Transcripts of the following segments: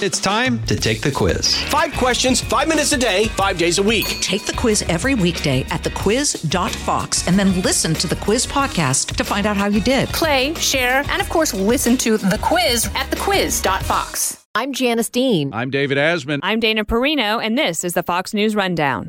It's time to take the quiz. Five questions, five minutes a day, five days a week. Take the quiz every weekday at thequiz.fox and then listen to the quiz podcast to find out how you did. Play, share, and of course, listen to the quiz at thequiz.fox. I'm Janice Dean. I'm David Asman. I'm Dana Perino, and this is the Fox News Rundown.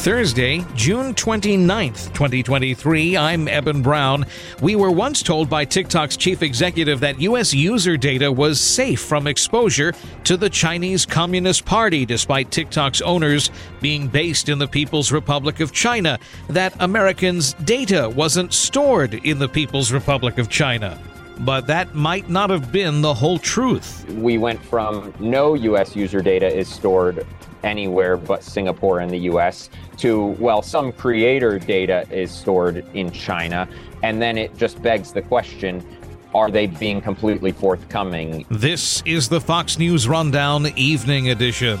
Thursday, June 29th, 2023. I'm Eben Brown. We were once told by TikTok's chief executive that U.S. user data was safe from exposure to the Chinese Communist Party, despite TikTok's owners being based in the People's Republic of China, that Americans' data wasn't stored in the People's Republic of China. But that might not have been the whole truth. We went from no U.S. user data is stored anywhere but Singapore and the US to, well, some creator data is stored in China. And then it just begs the question are they being completely forthcoming? This is the Fox News Rundown Evening Edition.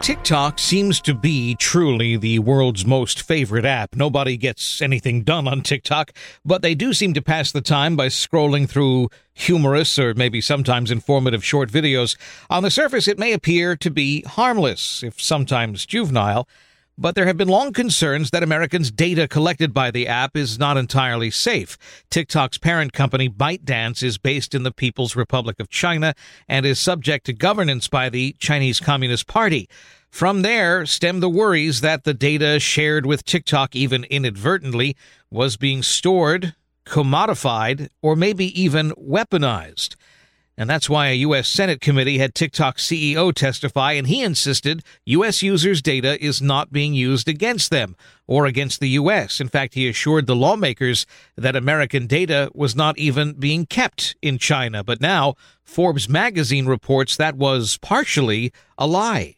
TikTok seems to be truly the world's most favorite app. Nobody gets anything done on TikTok, but they do seem to pass the time by scrolling through humorous or maybe sometimes informative short videos. On the surface, it may appear to be harmless, if sometimes juvenile, but there have been long concerns that Americans' data collected by the app is not entirely safe. TikTok's parent company, ByteDance, is based in the People's Republic of China and is subject to governance by the Chinese Communist Party. From there stem the worries that the data shared with TikTok, even inadvertently, was being stored, commodified, or maybe even weaponized. And that's why a U.S. Senate committee had TikTok CEO testify, and he insisted U.S. users' data is not being used against them or against the U.S. In fact, he assured the lawmakers that American data was not even being kept in China. But now, Forbes magazine reports that was partially a lie.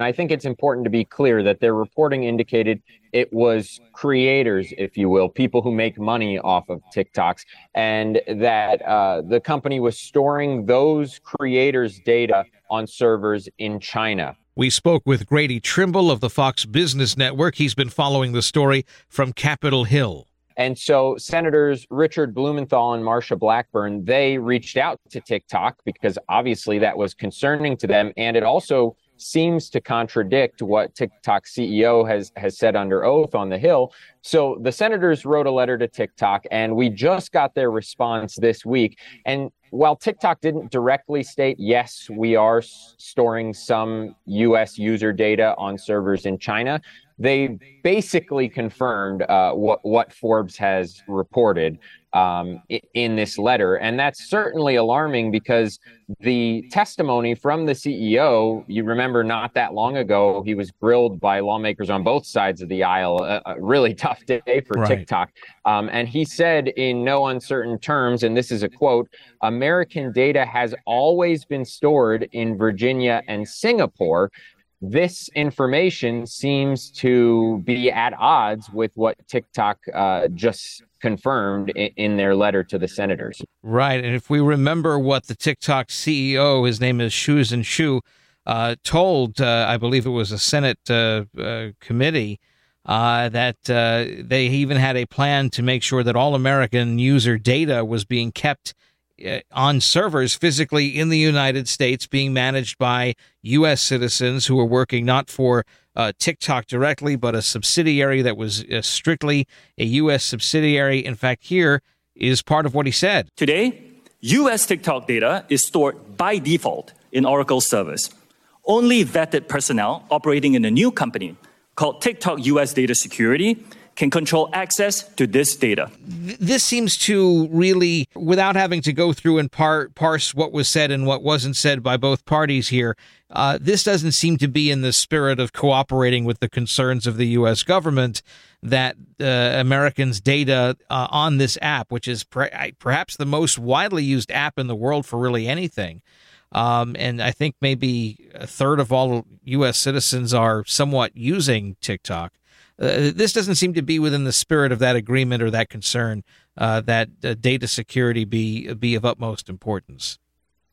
I think it's important to be clear that their reporting indicated it was creators, if you will, people who make money off of TikToks, and that uh, the company was storing those creators' data on servers in China. We spoke with Grady Trimble of the Fox Business Network. He's been following the story from Capitol Hill. And so Senators Richard Blumenthal and Marsha Blackburn, they reached out to TikTok because obviously that was concerning to them. And it also seems to contradict what TikTok CEO has has said under oath on the Hill. So the senators wrote a letter to TikTok, and we just got their response this week. And while TikTok didn't directly state, yes, we are storing some U.S. user data on servers in China, they basically confirmed uh, what what Forbes has reported um, in this letter, and that's certainly alarming because the testimony from the CEO, you remember, not that long ago, he was grilled by lawmakers on both sides of the aisle. A, a really tough day for right. TikTok, um, and he said in no uncertain terms, and this is a quote: "American data has always been stored in Virginia and Singapore." This information seems to be at odds with what TikTok uh, just confirmed in, in, their letter to the senators. Right. And if we remember what the TikTok CEO, his name is Shou Zi Chew, uh, told, uh, I believe it was a Senate uh, uh, committee, uh, that they even had a plan to make sure that all American user data was being kept on servers physically in the United States being managed by U.S. citizens who are working not for uh, TikTok directly, but a subsidiary that was uh, strictly a U.S. subsidiary. In fact, here is part of what he said. Today, U.S. TikTok data is stored by default in Oracle servers. Only vetted personnel operating in a new company called TikTok US Data Security can control access to this data. This seems to really, without having to go through and par- parse what was said and what wasn't said by both parties here, uh, this doesn't seem to be in the spirit of cooperating with the concerns of the U.S. government that uh, Americans' data uh, on this app, which is per- perhaps the most widely used app in the world for really anything. Um, and I think maybe a third of all U.S. citizens are somewhat using TikTok Uh, this doesn't seem to be within the spirit of that agreement or that concern uh, that uh, data security be be of utmost importance.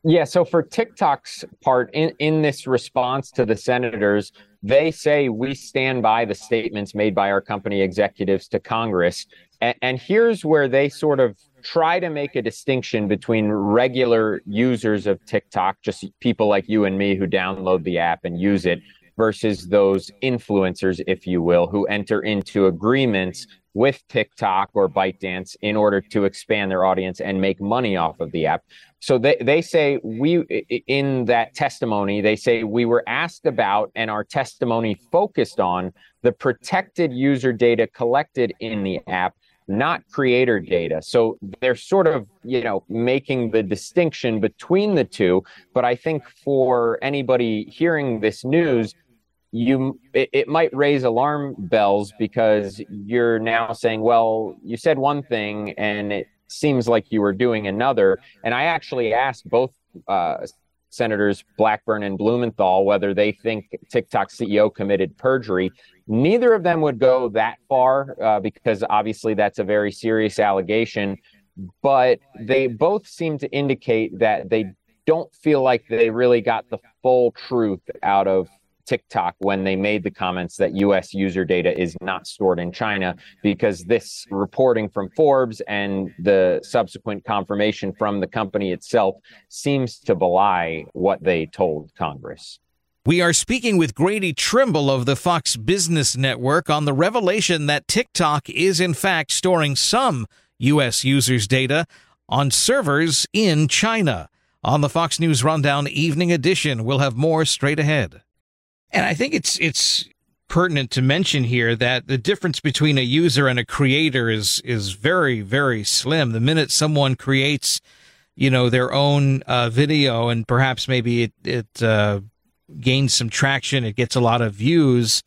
Yeah, so for TikTok's part in, in this response to the senators, they say we stand by the statements made by our company executives to Congress. And, and here's where they sort of try to make a distinction between regular users of TikTok, just people like you and me who download the app and use it, versus those influencers, if you will, who enter into agreements with TikTok or ByteDance in order to expand their audience and make money off of the app. So they, they say we in that testimony, they say we were asked about and our testimony focused on the protected user data collected in the app, not creator data. So they're sort of, you know, making the distinction between the two. But I think for anybody hearing this news, you it, it, might raise alarm bells because you're now saying well you said one thing and it seems like you were doing another. And i actually asked both uh, senators blackburn and blumenthal whether they think tiktok ceo committed perjury. Neither of them would go that far uh, because obviously that's a very serious allegation but they both seem to indicate that they don't feel like they really got the full truth out of TikTok when they made the comments that US user data is not stored in China because this reporting from Forbes and the subsequent confirmation from the company itself seems to belie what they told Congress. We are speaking with Grady Trimble of the Fox Business Network on the revelation that TikTok is in fact storing some US users' data on servers in China. On the Fox News Rundown Evening Edition, we'll have more straight ahead. And I think it's it's pertinent to mention here that the difference between a user and a creator is is very very slim. The minute someone creates, you know, their own uh, video and perhaps maybe it it uh, gains some traction, it gets a lot of views.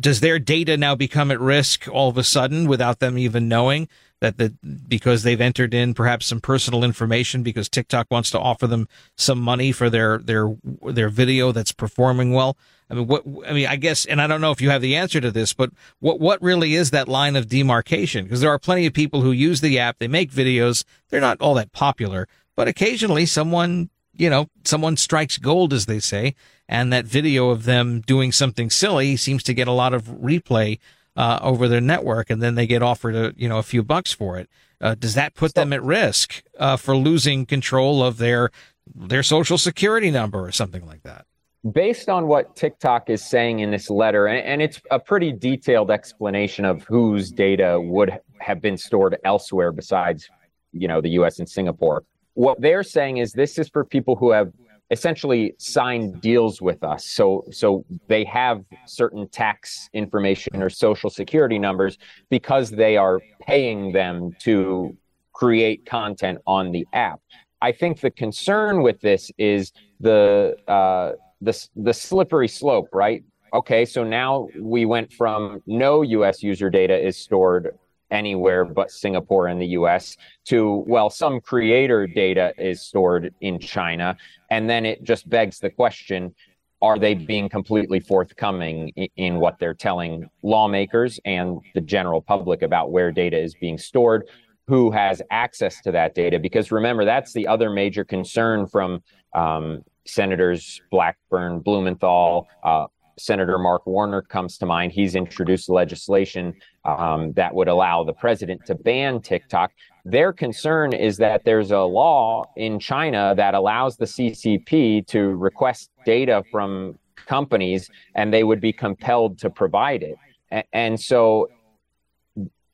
Does their data now become at risk all of a sudden without them even knowing? That the because they've entered in perhaps some personal information because TikTok wants to offer them some money for their their their video that's performing well. I mean, what I mean, I guess, and I don't know if you have the answer to this, but what what really is that line of demarcation? Because there are plenty of people who use the app, they make videos, they're not all that popular, but occasionally someone you know, someone strikes gold, as they say, and that video of them doing something silly seems to get a lot of replay uh, over their network, and then they get offered a you know a few bucks for it. Uh, does that put them at risk uh, for losing control of their their social security number or something like that? Based on what TikTok is saying in this letter, and, and it's a pretty detailed explanation of whose data would have been stored elsewhere besides, you know, the U.S. and Singapore. What they're saying is this is for people who have essentially signed deals with us. So so they have certain tax information or social security numbers because they are paying them to create content on the app. I think the concern with this is the uh, the the slippery slope, right? Okay, so now we went from no U.S. user data is stored anywhere but Singapore and the US to, well, some creator data is stored in China. And then it just begs the question are they being completely forthcoming in, what they're telling lawmakers and the general public about where data is being stored? Who has access to that data? Because remember, that's the other major concern from um, Senators Blackburn, Blumenthal, uh, Senator Mark Warner comes to mind. He's introduced legislation um, that would allow the president to ban TikTok. Their concern is that there's a law in China that allows the CCP to request data from companies and they would be compelled to provide it. And, and so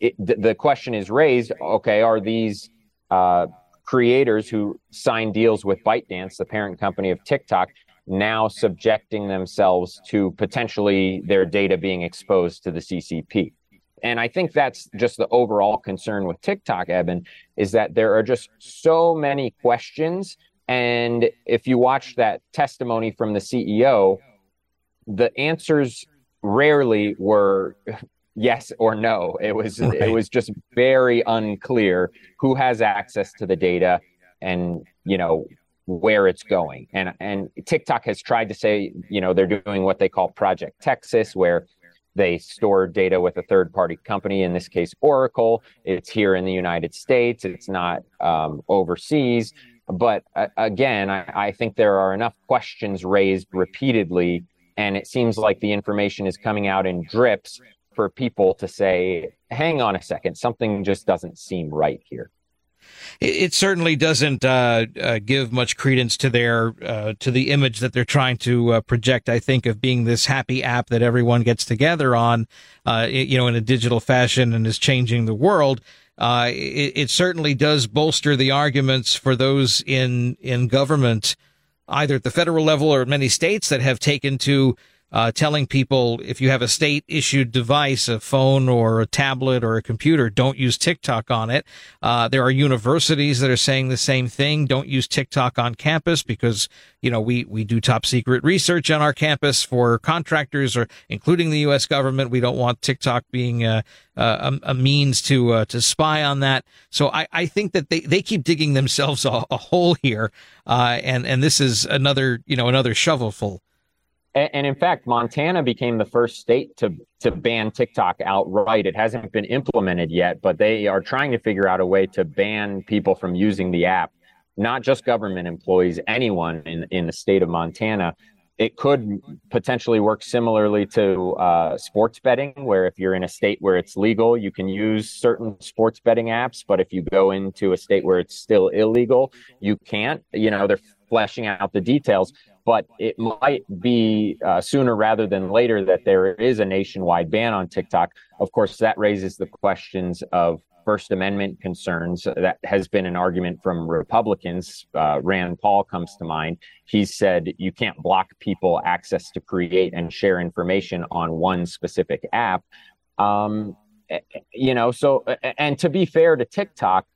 it, the question is raised okay, are these uh, creators who sign deals with ByteDance, the parent company of TikTok, now subjecting themselves to potentially their data being exposed to the CCP. And I think that's just the overall concern with TikTok, Eben, is that there are just so many questions. And if you watch that testimony from the CEO, the answers rarely were yes or no. It was right. it was just very unclear who has access to the data and you know where it's going. And and TikTok has tried to say, you know, they're doing what they call Project Texas, where they store data with a third party company, in this case, Oracle. It's here in the United States, it's not um, overseas. But uh, again, I, I think there are enough questions raised repeatedly, and it seems like the information is coming out in drips for people to say, hang on a second, something just doesn't seem right here it, certainly doesn't uh, uh, give much credence to their uh, to the image that they're trying to uh, project. I think of being this happy app that everyone gets together on, uh, you know, in a digital fashion and is changing the world. Uh, it, it, certainly does bolster the arguments for those in in government, either at the federal level or many states that have taken to uh, telling people if you have a state issued device, a phone or a tablet or a computer, don't use TikTok on it. Uh, there are universities that are saying the same thing. Don't use TikTok on campus because, you know, we, we do top secret research on our campus for contractors or including the U.S. government. We don't want TikTok being a, a, a means to, uh, to spy on that. So I, I think that they, they keep digging themselves a, a hole here. Uh, and, and this is another, you know, another shovelful. And, and, in fact, Montana became the first state to to ban TikTok outright. It hasn't been implemented yet, but they are trying to figure out a way to ban people from using the app. Not just government employees, anyone in in the state of Montana. It could potentially work similarly to uh, sports betting, where if you're in a state where it's legal, you can use certain sports betting apps. But if you go into a state where it's still illegal, you can't. You know, they're fleshing out the details but it might be uh, sooner rather than later that there is a nationwide ban on TikTok. Of course, that raises the questions of First Amendment concerns. That has been an argument from Republicans. Uh, Rand Paul comes to mind. He said you can't block people access to create and share information on one specific app. Um, eh, eh, you know, so, and to be fair to TikTok,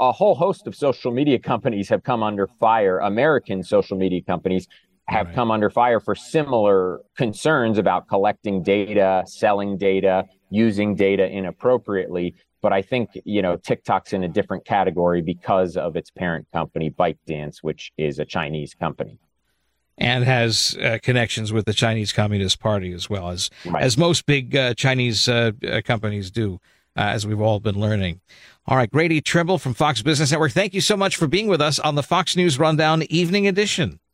a whole host of social media companies have come under fire, American social media companies have right. come under fire for similar concerns about collecting data, selling data, using data inappropriately. But I think, you know, TikTok's in a different category because of its parent company, ByteDance, which is a Chinese company. And has uh, connections with the Chinese Communist Party as well as right. as most big uh, Chinese uh, uh companies do, uh, as we've all been learning. All right, Grady Trimble from Fox Business Network. Thank you so much for being with us on the Fox News Rundown Evening Edition.